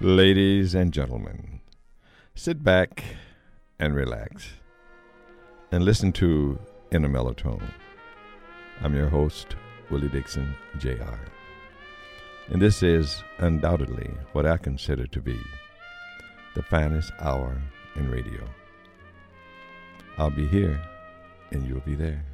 Ladies and gentlemen, sit back and relax and listen to In a Mellow Tone. I'm your host, Willie Dixon, Jr. And this is undoubtedly what I consider to be the finest hour in radio. I'll be here and you'll be there.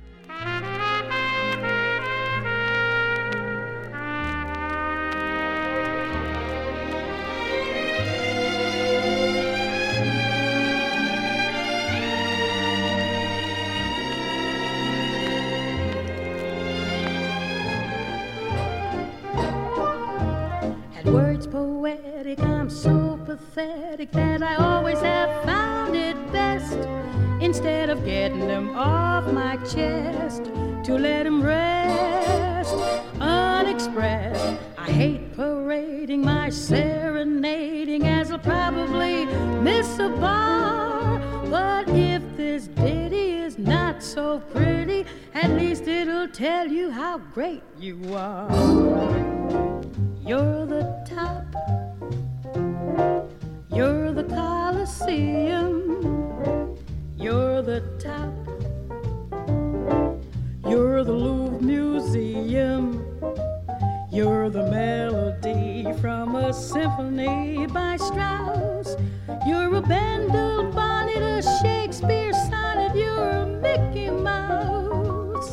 You're a Bendel bonnet, a Shakespeare sonnet. You're a Mickey Mouse.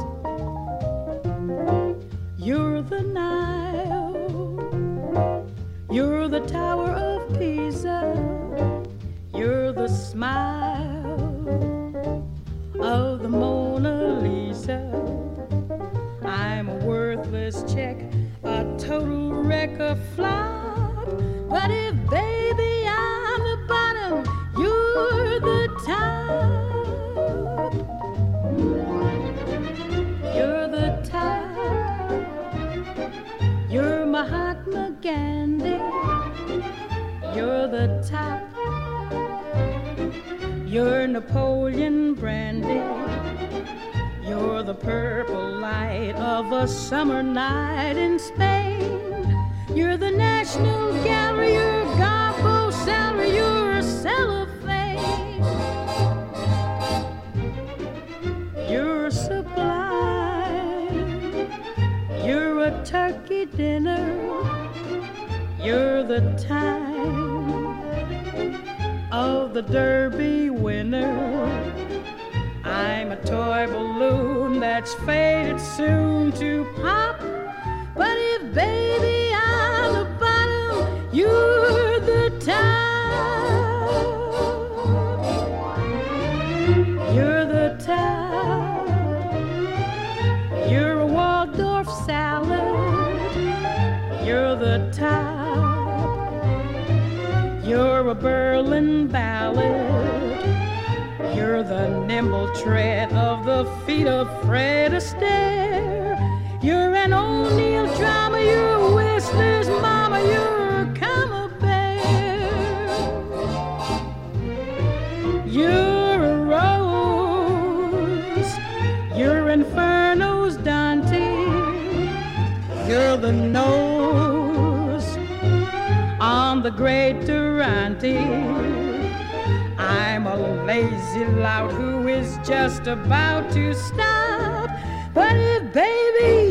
You're the Nile. You're the Tower of Pisa. You're the smile of the Mona Lisa. I'm a worthless check, a total wreck, a flop. Purple light of a summer night in Spain. You're the National Gallery. You're Garbo Salary. You're a cellophane. You're sublime. You're a turkey dinner. You're the time of the Derby winner. I'm a toy balloon that's faded soon to pop. But if baby nimble tread of the feet of Fred Astaire. You're an O'Neill drama. You're a Whistler's mama. You're a camembert. You're a rose. You're Inferno's Dante. You're the nose on the great Durante. Lazy lout who is just about to stop. But if baby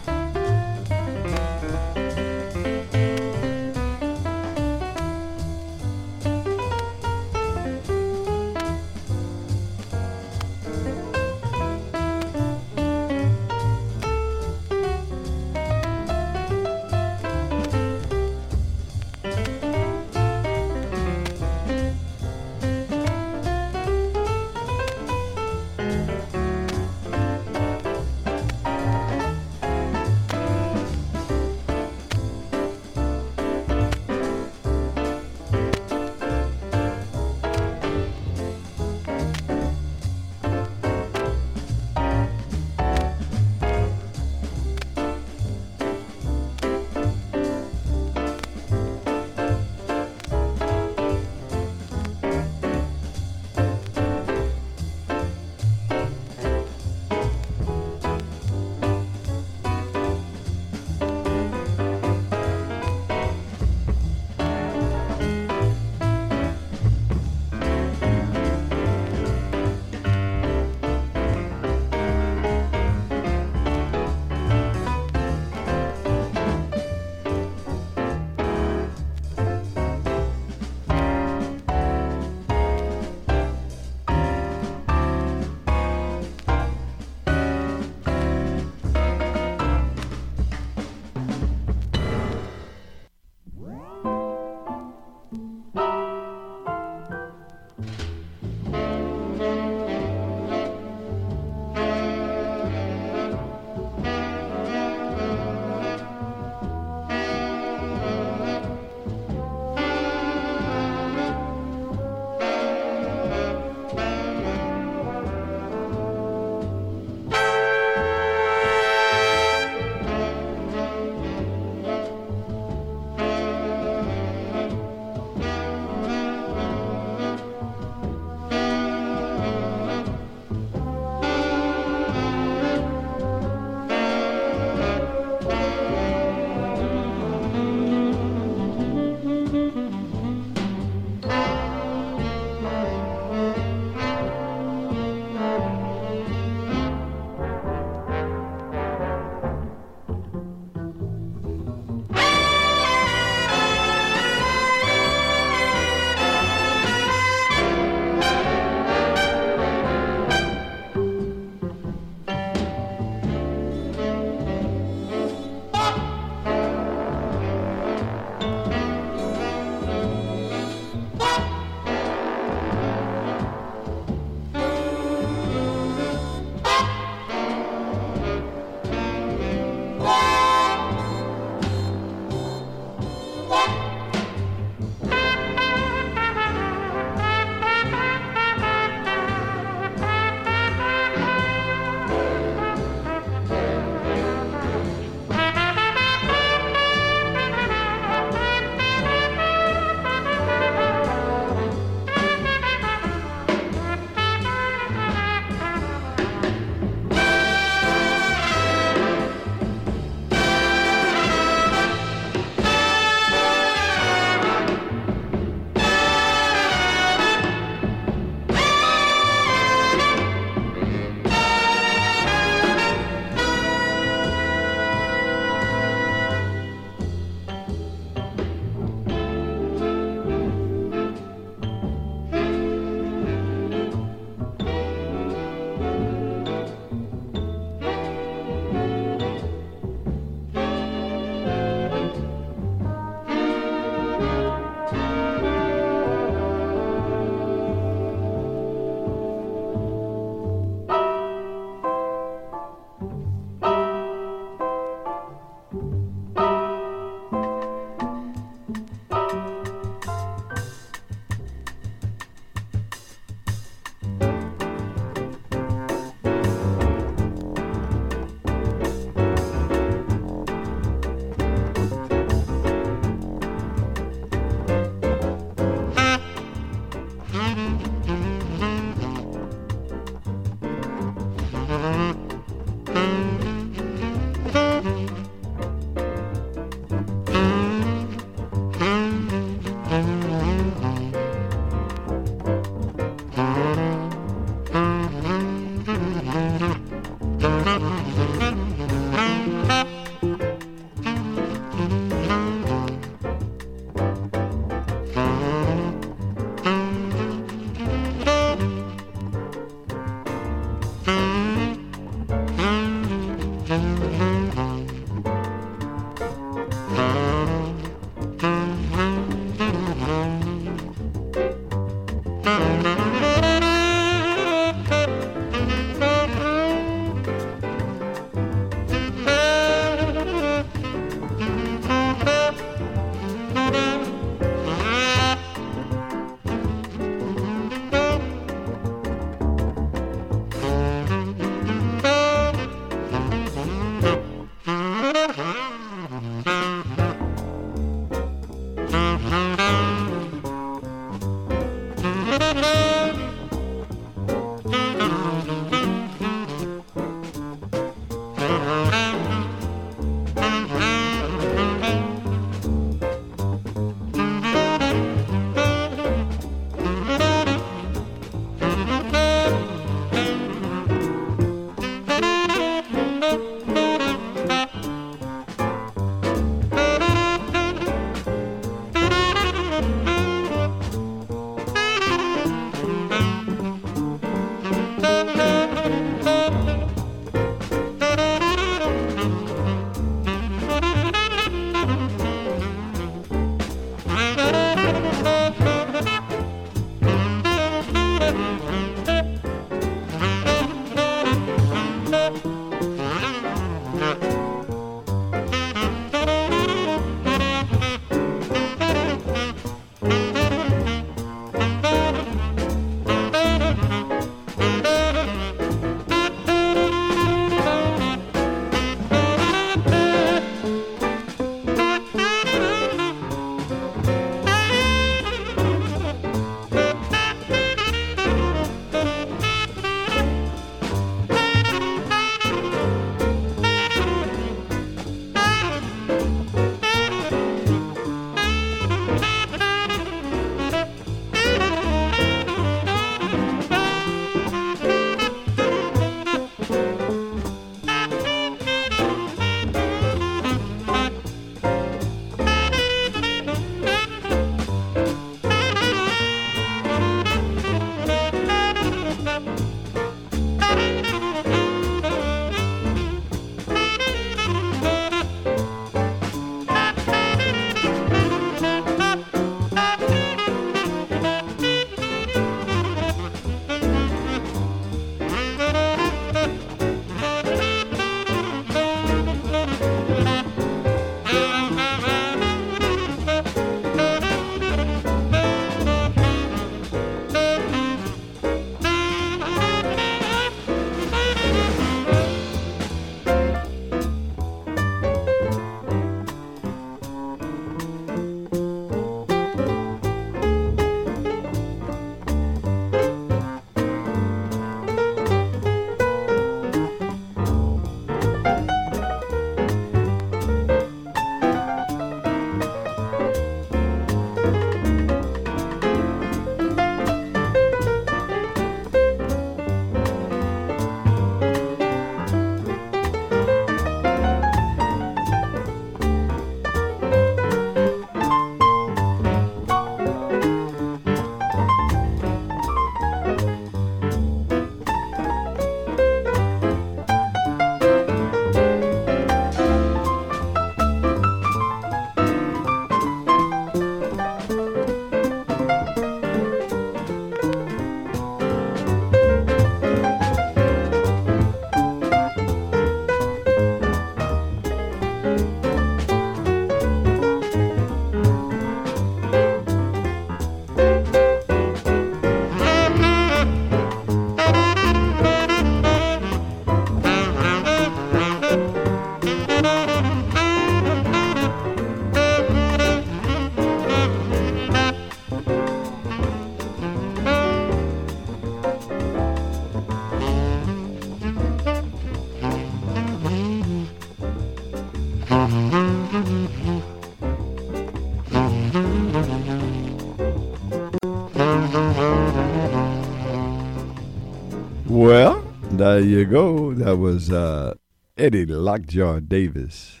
you go. That was uh, Eddie Lockjaw Davis,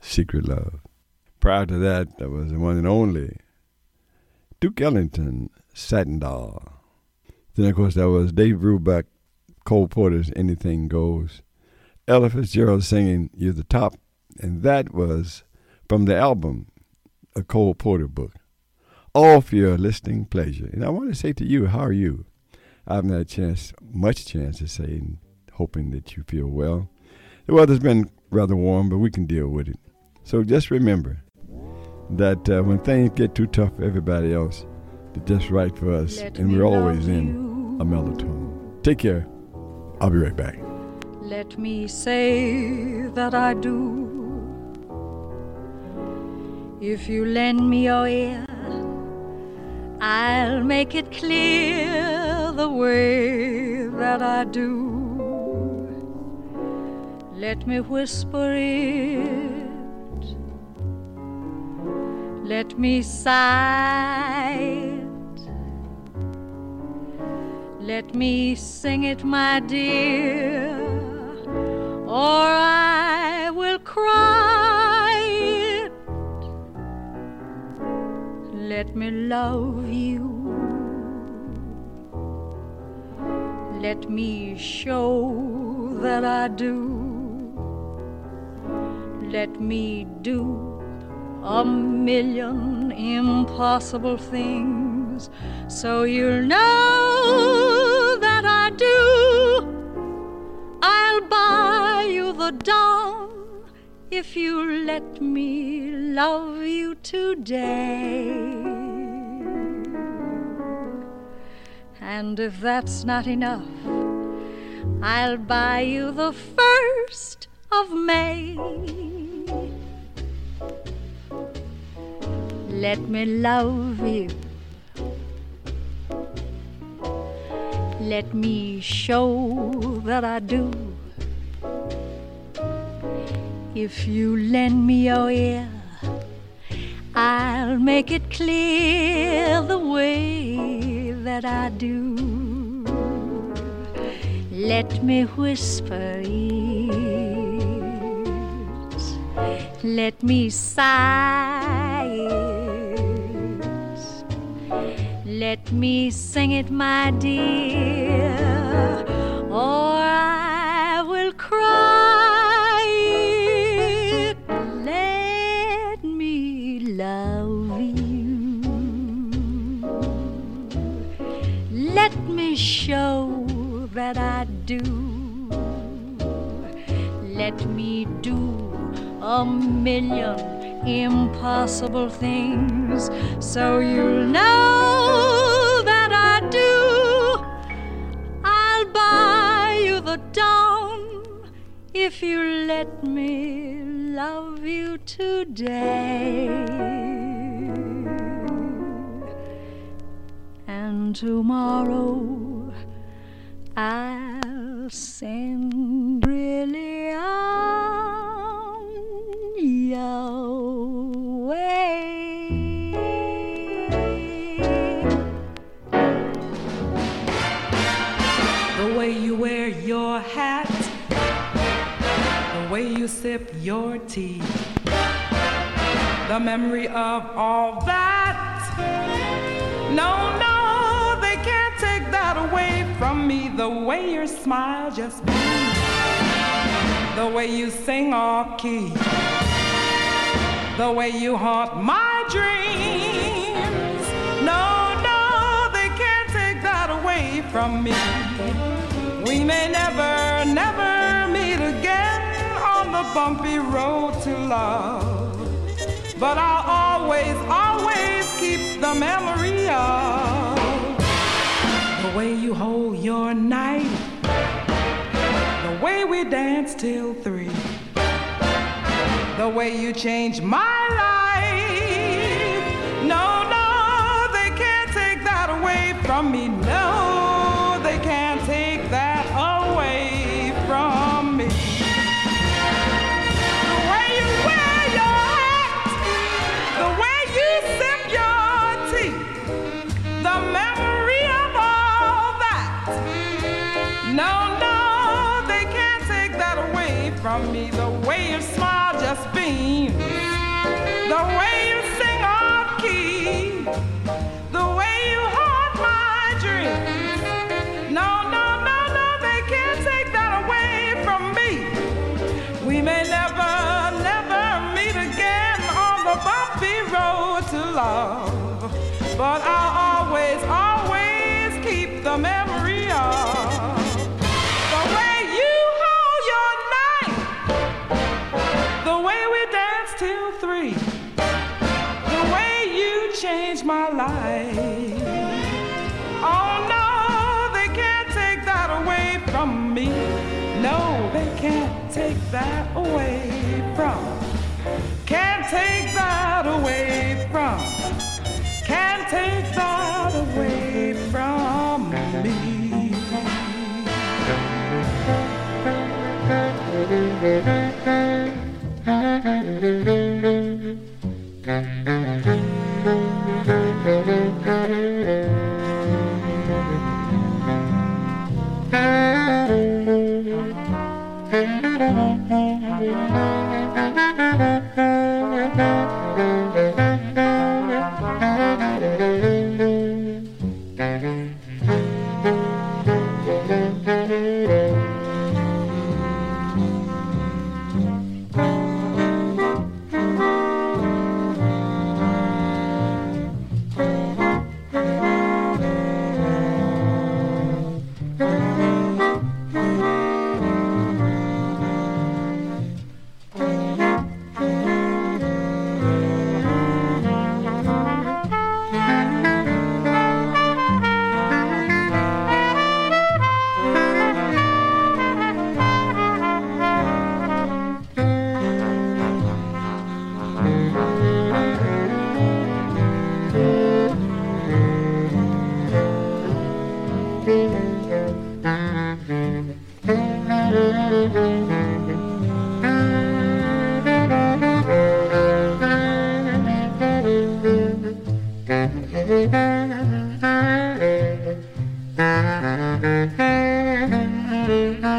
Secret Love. Prior to that, that was the one and only Duke Ellington, Satin Doll. Then, of course, that was Dave Brubeck, Cole Porter's Anything Goes. Ella Fitzgerald singing You're the Top. And that was from the album, A Cole Porter Book. All for your listening pleasure. And I want to say to you, how are you? I haven't had a chance, much chance to say, hoping that you feel well. The weather's been rather warm, but we can deal with it. So just remember that uh, when things get too tough for everybody else, it's just right for us, Let and we're always love in you. a melatonin. Take care. I'll be right back. Let me say that I do. If you lend me your ear, I'll make it clear the way that I do. Let me whisper it. Let me sigh it. Let me sing it, my dear, or I will cry it. Let me love you. Let me show that I do. Let me do a million impossible things so you'll know that I do. I'll buy you the dawn if you let me love you today. And if that's not enough, I'll buy you the first of May. Let me love you. Let me show that I do. If you lend me your ear, I'll make it clear the way that I do. Let me whisper it. Let me sigh. Let me sing it, my dear, or I will cry it. Let me love you. Let me show that I do. Let me do a million impossible things so you'll know the if you let me love you today. And tomorrow I'll send really on your way. Your tea, the memory of all that. No, no, they can't take that away from me. The way your smile just beams, the way you sing off key, the way you haunt my dreams. No, no, they can't take that away from me. We may never, never the bumpy road to love. But I'll always, always keep the memory of the way you hold your knife, the way we dance till three, the way you changed my life. No, no, they can't take that away from me. Oh no, they can't take that away from me. No, they can't take that away from. Can't take that away from. Can't take that away from me.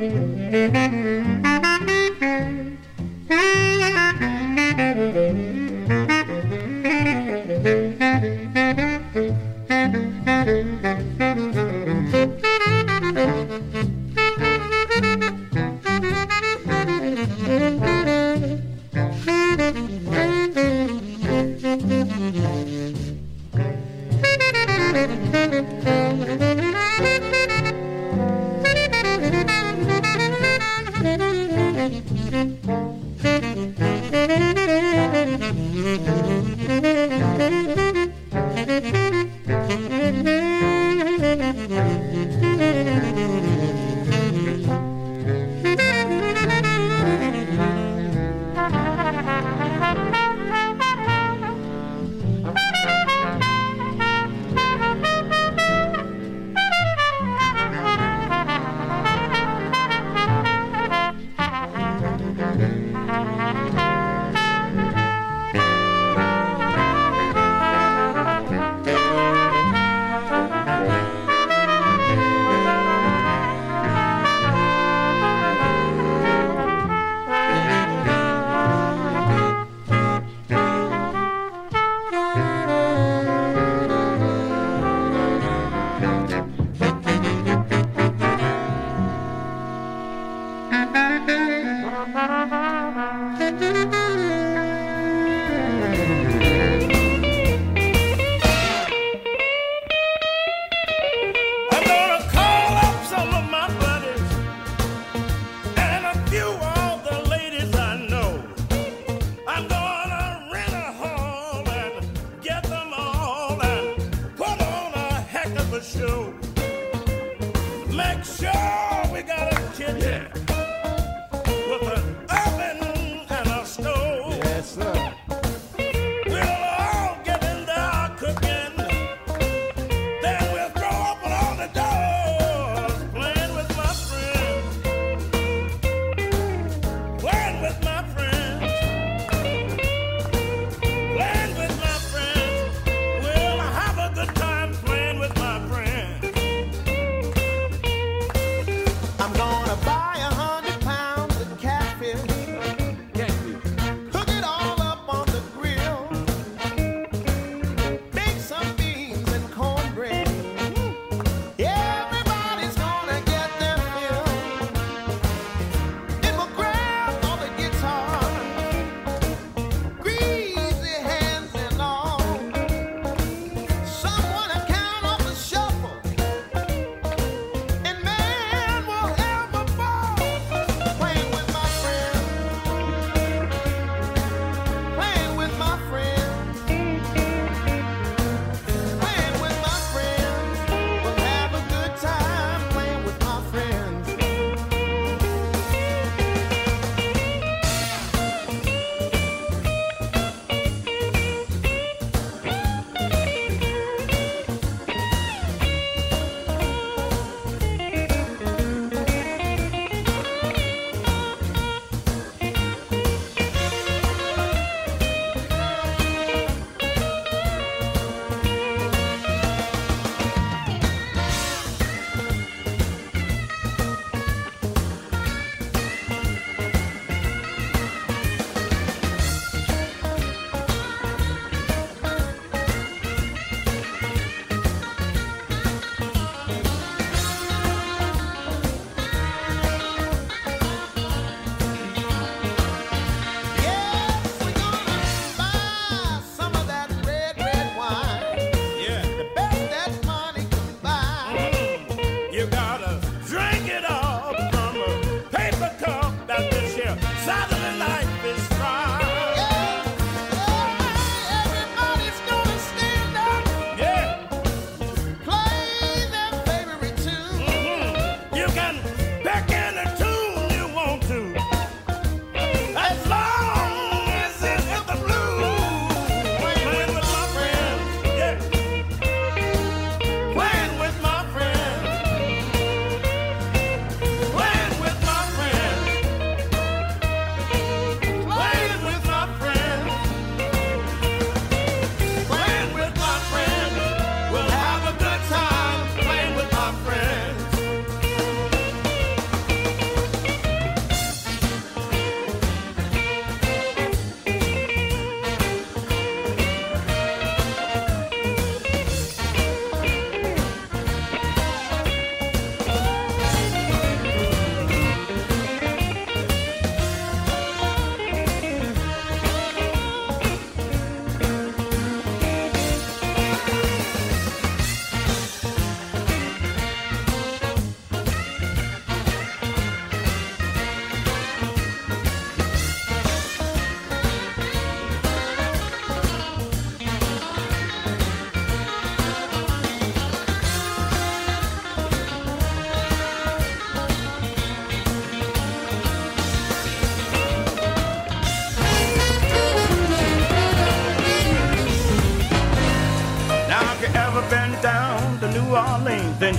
Thank you.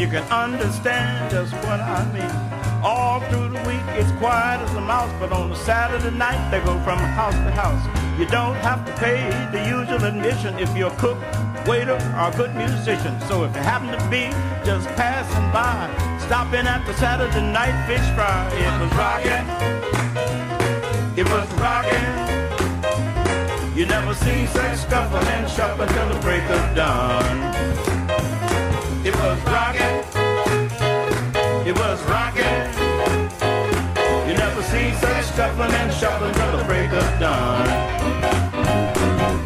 You can understand just what I mean. All through the week, it's quiet as a mouse, but on a Saturday night, they go from house to house. You don't have to pay the usual admission if you're a cook, waiter, or a good musician. So if you happen to be just passing by, stop in at the Saturday night fish fry. It was rocking. It was rocking. You never see such scuffle and shuffle until the break of dawn. It was rocking. It was rocking. You never see such scuffling and shuffling till the break of dawn.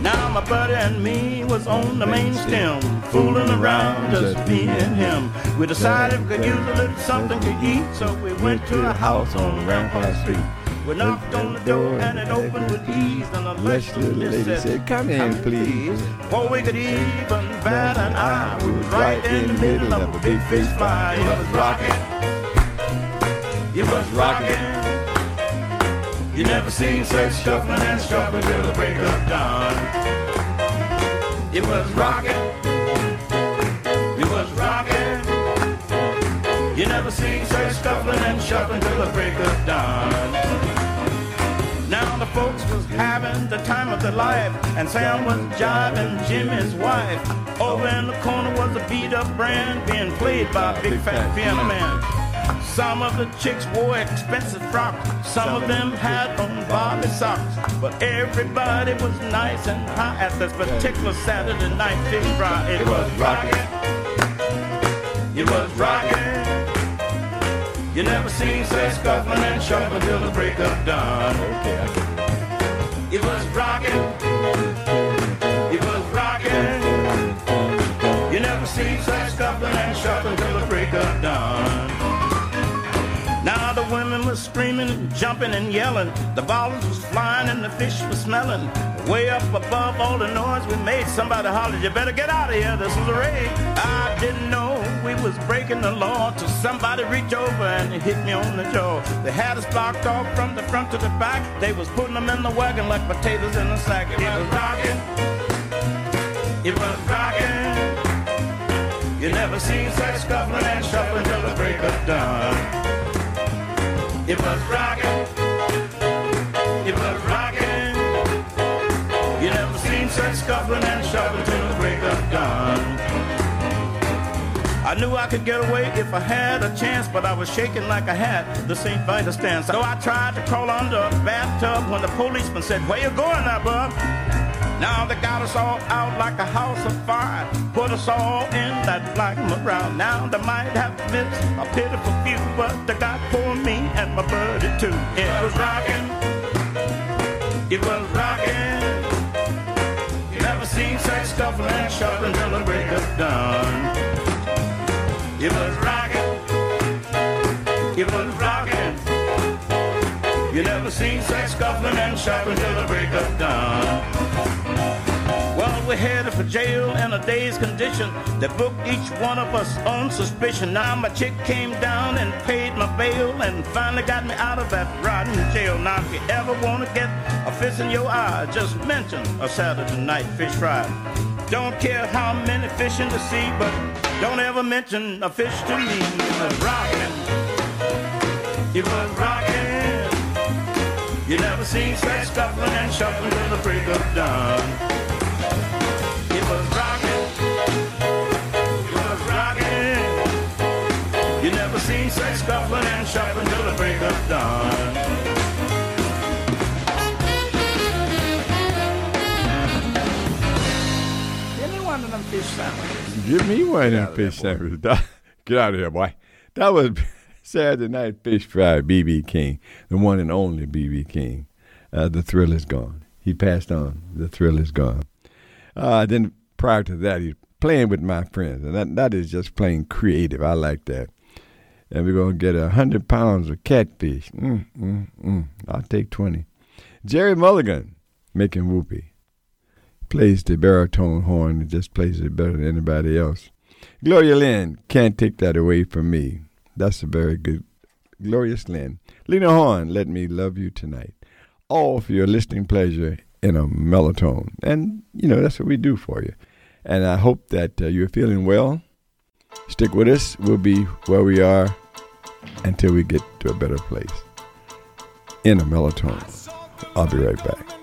Now my buddy and me was on the main stem, fooling around, just me and him. We decided we could use a little something to eat, so we went to a house on Rampart Street. We knocked on the door and it opened with ease. And the little lady said, Come in, please. Before we could even bat an eye, we was right in the middle of a big fish fry. It was rocking. It was rocking. You never seen such shuffling and shuffling till the break of dawn. It was rocking. It was rocking. You never seen such scuffling and shuffling till the break of dawn. The folks was having the time of their life, and Sam was jiving Jimmy's wife. Over in the corner was a beat up brand being played by a big fat piano man. Some of the chicks wore expensive frocks, some of them had on Bobby socks. But everybody was nice and high at this particular Saturday night fish fry. It was rocking. It was rocking. You never seen such scuffling and shuffling till the break of dawn. Okay, It was rocking. It was rocking. You never seen such scuffling and shuffling till the break of dawn. Now the women were screaming and jumping and yelling. The bottles was flying and the fish was smelling. Way up above all the noise we made, somebody hollered, "You better get out of here! This is a raid." I didn't know we was breaking the law till somebody reached over and hit me on the jaw. They had us blocked off from the front to the back. They was putting them in the wagon like potatoes in a sack. It was rocking. It was rocking. You never seen such scuffling and shuffling till the break of dawn. It was rocking. It was rocking. You never seen such scuffling and shuffling I knew I could get away if I had a chance, but I was shaking like I had the St. Vitus dance. So I tried to crawl under a bathtub when the policeman said, Where you going now, bub? Now they got us all out like a house of fire. Put us all in that Black Maria. Now they might have missed a pitiful few, but they got poor me and my buddy too. It was rocking. It was rocking. You never seen such scuffling shuffling till the break of dawn. It was rocking. It was rocking. You never seen such scuffling and shuffling till the break of dawn. Well, we're headed for jail in a day's condition. They booked each one of us on suspicion. Now my chick came down and paid my bail and finally got me out of that rotten jail. Now if you ever want to get a fish in your eye, just mention a Saturday night fish fry. Don't care how many fish in the sea, but don't ever mention a fish to me. It was rocking. It was rocking. You never seen such scuffling and shuffling till the break of dawn. It was rocking. It was rocking. You never seen such scuffling and shuffling till the break of dawn. Fish sandwiches. Give me one of Get them of there, fish sandwiches. Get out of here, boy. That was Saturday Night Fish Fry, B.B. King, the one and only B.B. King. Uh, the thrill is gone. He passed on. The thrill is gone. Uh, then prior to that, he's playing with my friends, and that, that is just plain creative. I like that. And we're going to get a 100 pounds of catfish. Mm, mm, mm. I'll take 20. Gerry Mulligan making whoopee. Plays the baritone horn and just plays it better than anybody else. Gloria Lynne, can't take that away from me. That's a very good, glorious Lynn. Lena Horne, let me love you tonight. All for your listening pleasure in a Mellow Tone. And, you know, that's what we do for you. And I hope that uh, you're feeling well. Stick with us. We'll be where we are until we get to a better place in a Mellow Tone. I'll be right back.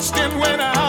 Watched went out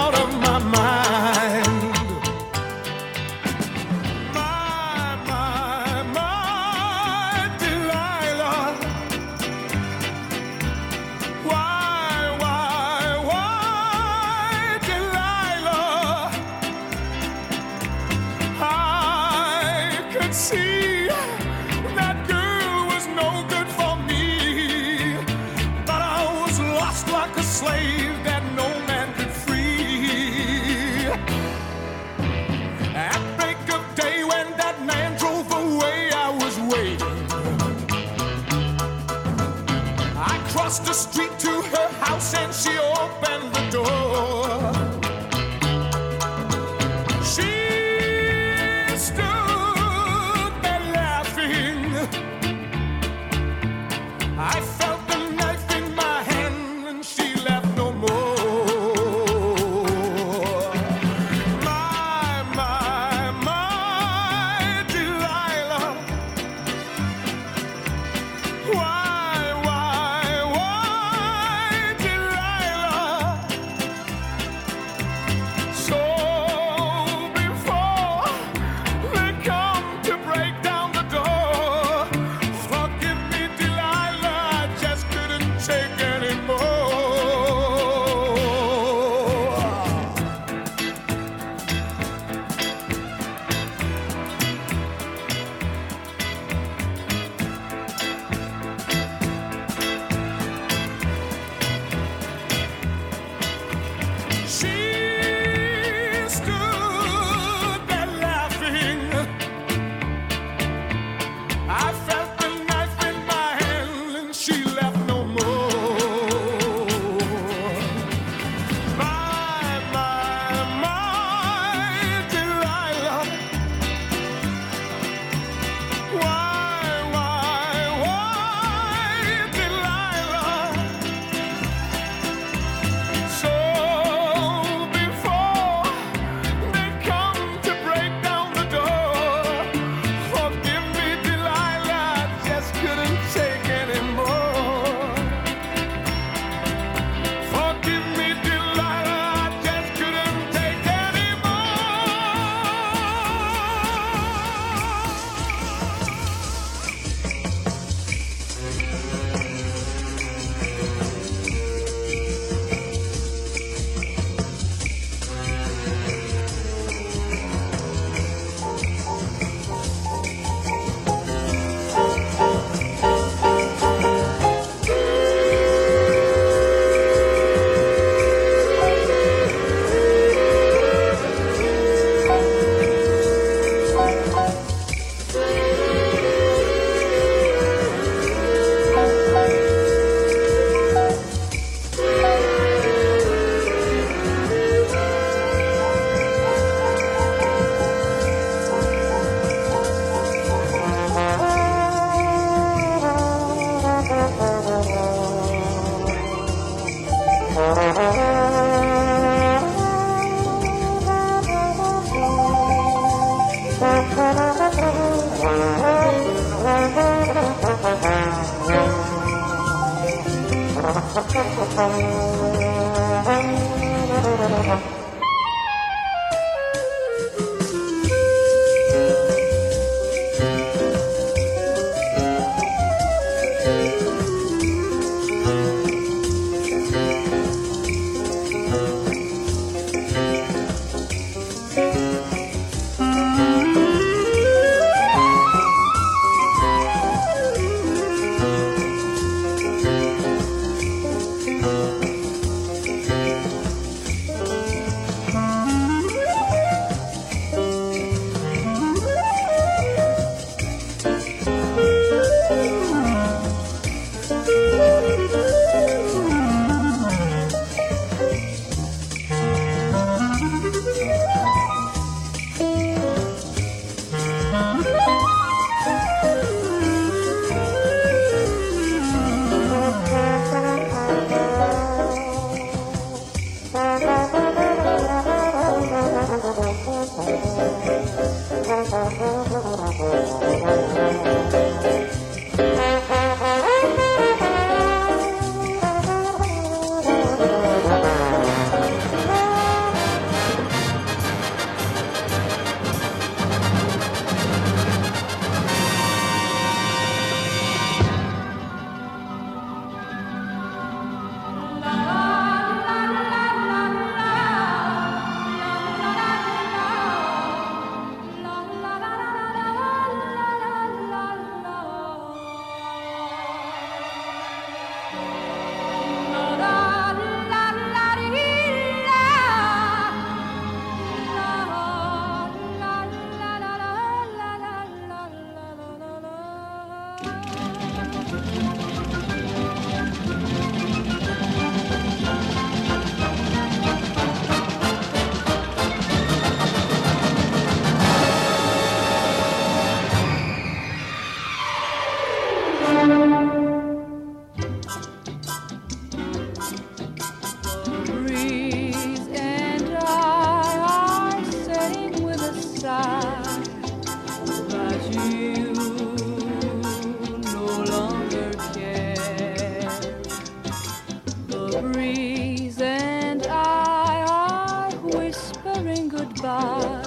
goodbye.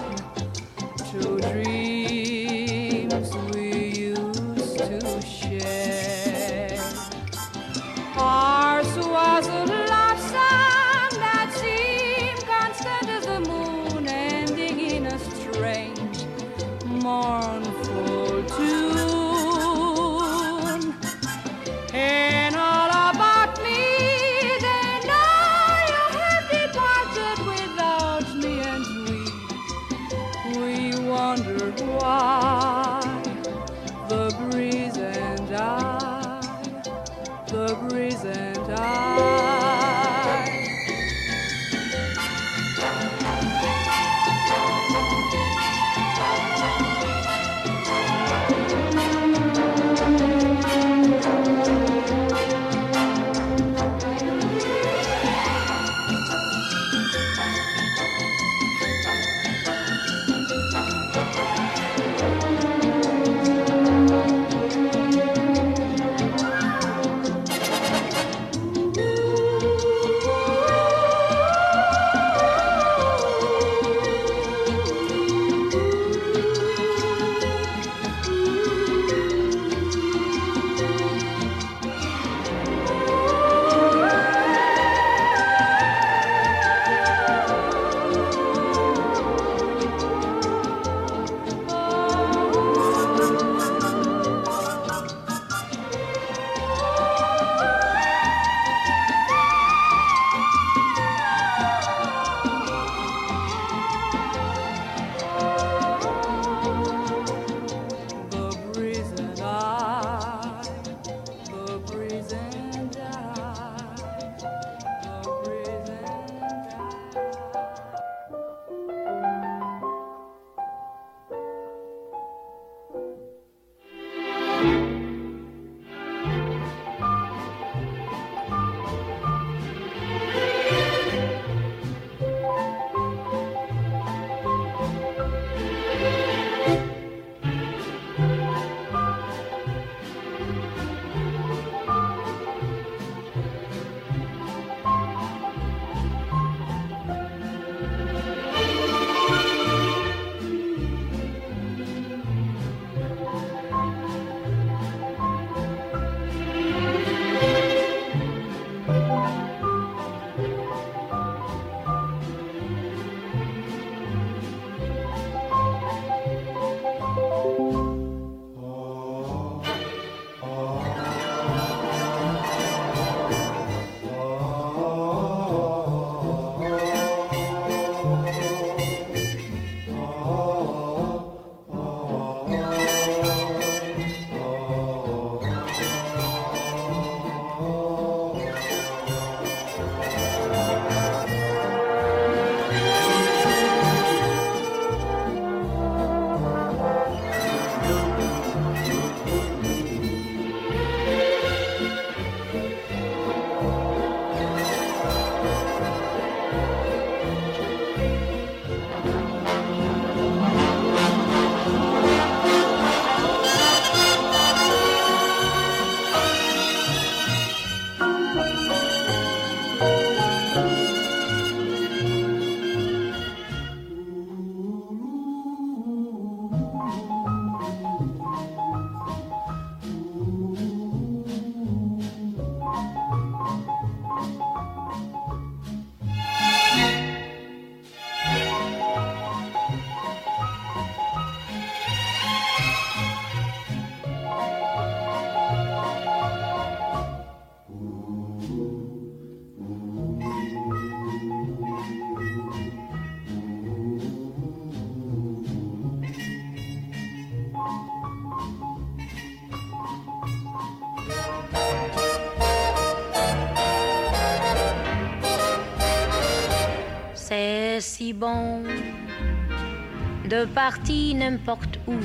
De partir n'importe où,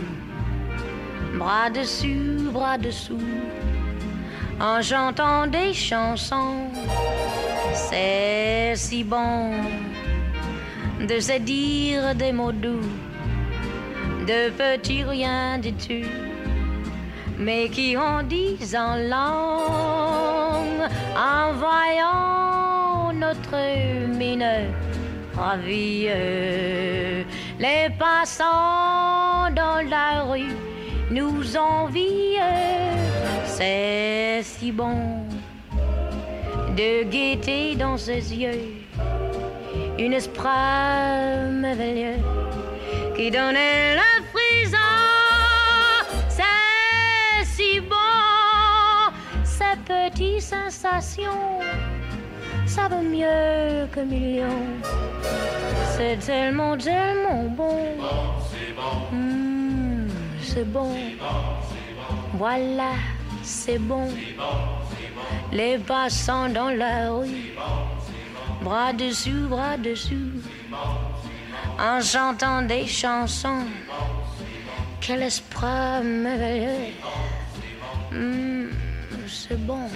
bras dessus, bras dessous, en chantant des chansons. C'est si bon de se dire des mots doux, de petits rien du tout, mais qui en disent en langue, en voyant notre mine ravie. Les passants dans la rue nous envient, c'est si bon de gaieté dans ses yeux, une esprit merveilleux qui donnait la frisson. C'est si bon, ces petites sensations, ça vaut mieux que millions. C'est tellement, tellement bon. Mm. c'est bon. Voilà, c'est bon. Les passants dans la rue, bras dessus, bras dessus, en chantant des chansons. Quel esprit merveilleux. Hmm, c'est bon.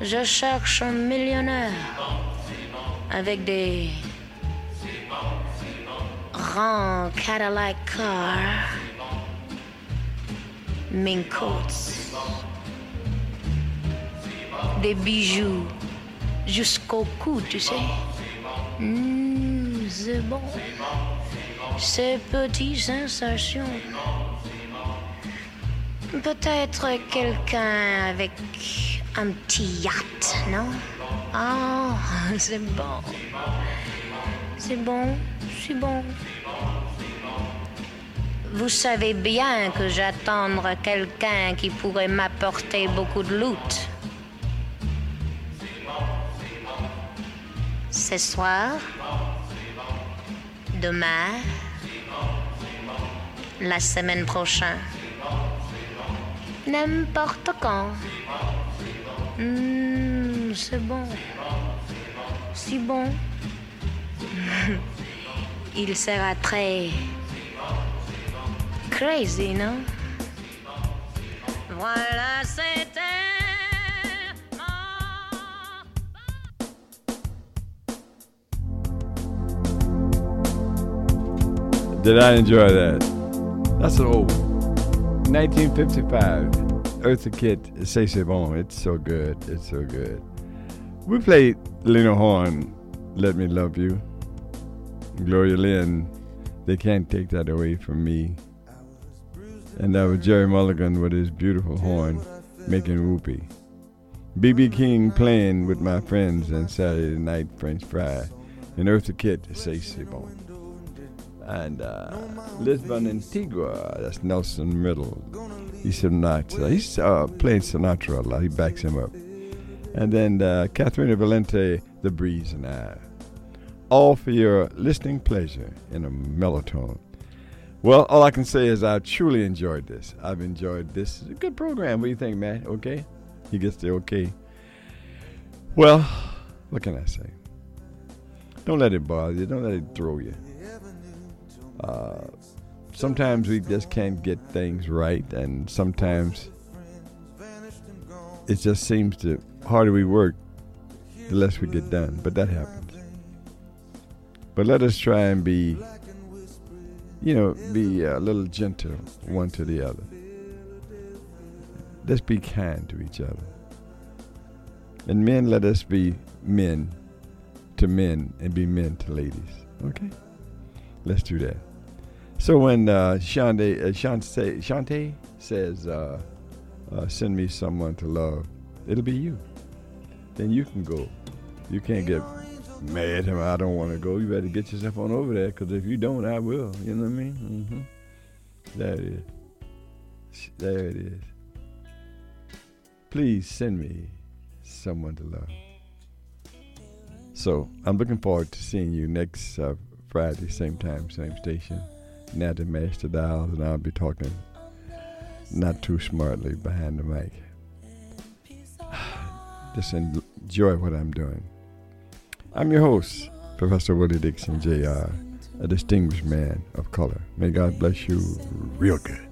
Je cherche un millionnaire avec des grands Cadillac cars, mink coats, des bijoux jusqu'au cou, tu sais. Hmm, c'est bon. Ces petites sensations. Peut-être quelqu'un avec un petit yacht, non? Oh, c'est bon. C'est bon, c'est bon. Vous savez bien que j'attendre quelqu'un qui pourrait m'apporter beaucoup de loot. Ce soir, demain, la semaine prochaine, n'importe quand. Hmm, c'est bon. Si bon. Il sera très crazy, non? Voilà, c'était. Did I enjoy that? That's an old 1955 Eartha Kitt C'est Si Bon. It's so good. It's so good. We played Lena Horne, Let Me Love You. Gloria Lynne, They Can't Take That Away From Me. And that was Gerry Mulligan with his beautiful horn making whoopee. B.B. King playing with my friends and Saturday night French fry. And Eartha Kitt C'est C'est and uh, Lisbon Antigua. That's Nelson Riddle. He's Sinatra. He's uh, playing Sinatra a lot. He backs him up. And then uh, Catherine Valente, The Breeze and I. All for your listening pleasure in a Mellow Tone. Well, all I can say is I truly enjoyed this. I've enjoyed this. It's a good program. What do you think, man? Okay? He gets the okay. Well, what can I say? Don't let it bother you. Don't let it throw you. Uh, sometimes we just can't get things right, and sometimes it just seems the harder we work, the less we get done. But that happens. But let us try and be, you know, be a little gentle one to the other. Let's be kind to each other. And men, let us be men to men and be men to ladies. Okay? Let's do that. So when uh, Shante, uh, Shante, Shante says, uh, uh, send me someone to love, it'll be you. Then you can go. You can't get mad at I don't want to go. You better get yourself on over there because if you don't, I will. You know what I mean? Mm-hmm. There it is. There it is. Please send me someone to love. So I'm looking forward to seeing you next uh, Friday, same time, same station. Now to master dials, and I'll be talking not too smartly behind the mic. Just enjoy what I'm doing. I'm your host, Professor Willie Dixon, Jr., a distinguished man of color. May God bless you real good.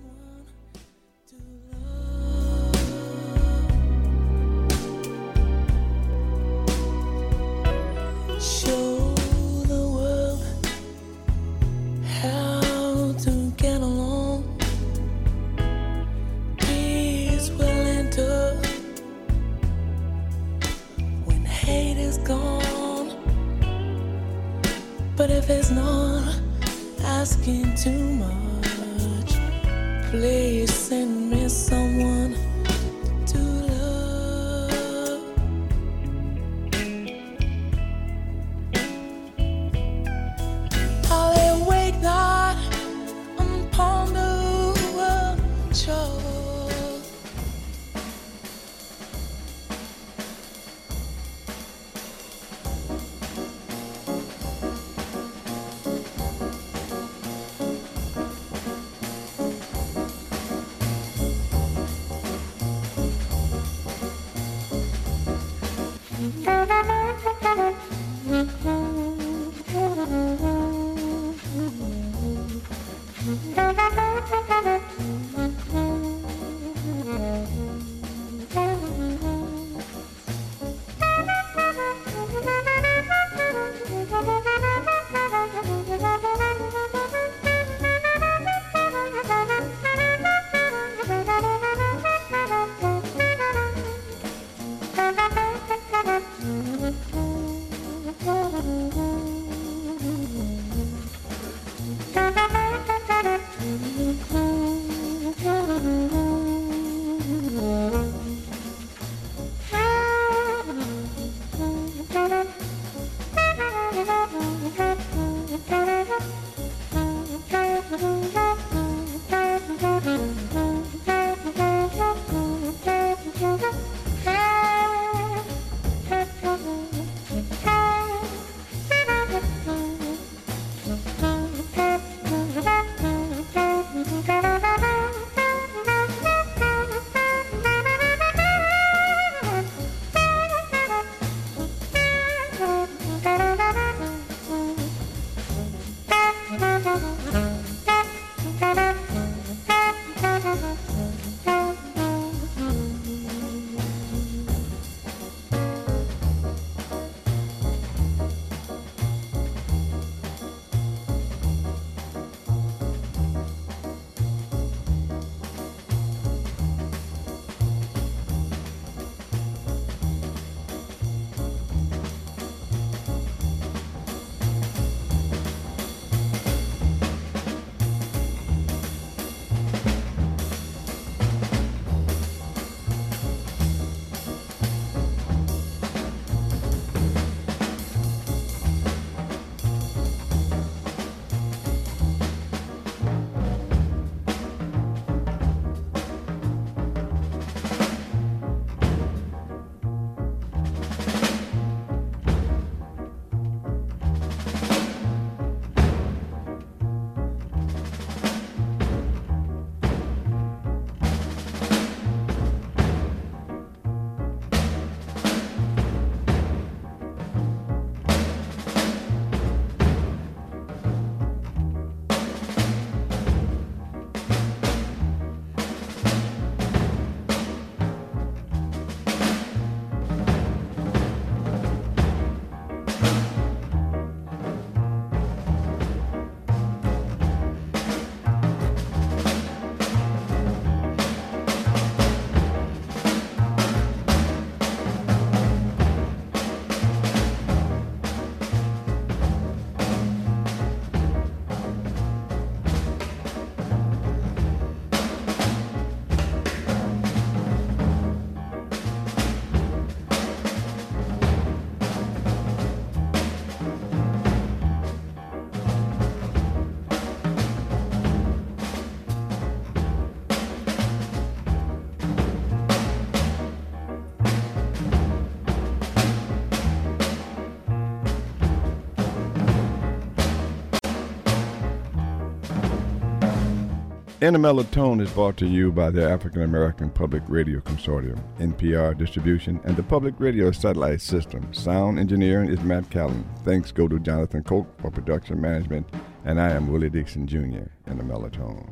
A Mellow is brought to you by the African American Public Radio Consortium, NPR distribution, and the Public Radio Satellite System. Sound engineering is Matt Callan. Thanks go to Jonathan Coke for production management, and I am Willie Dixon Jr. in the Mellow Tone.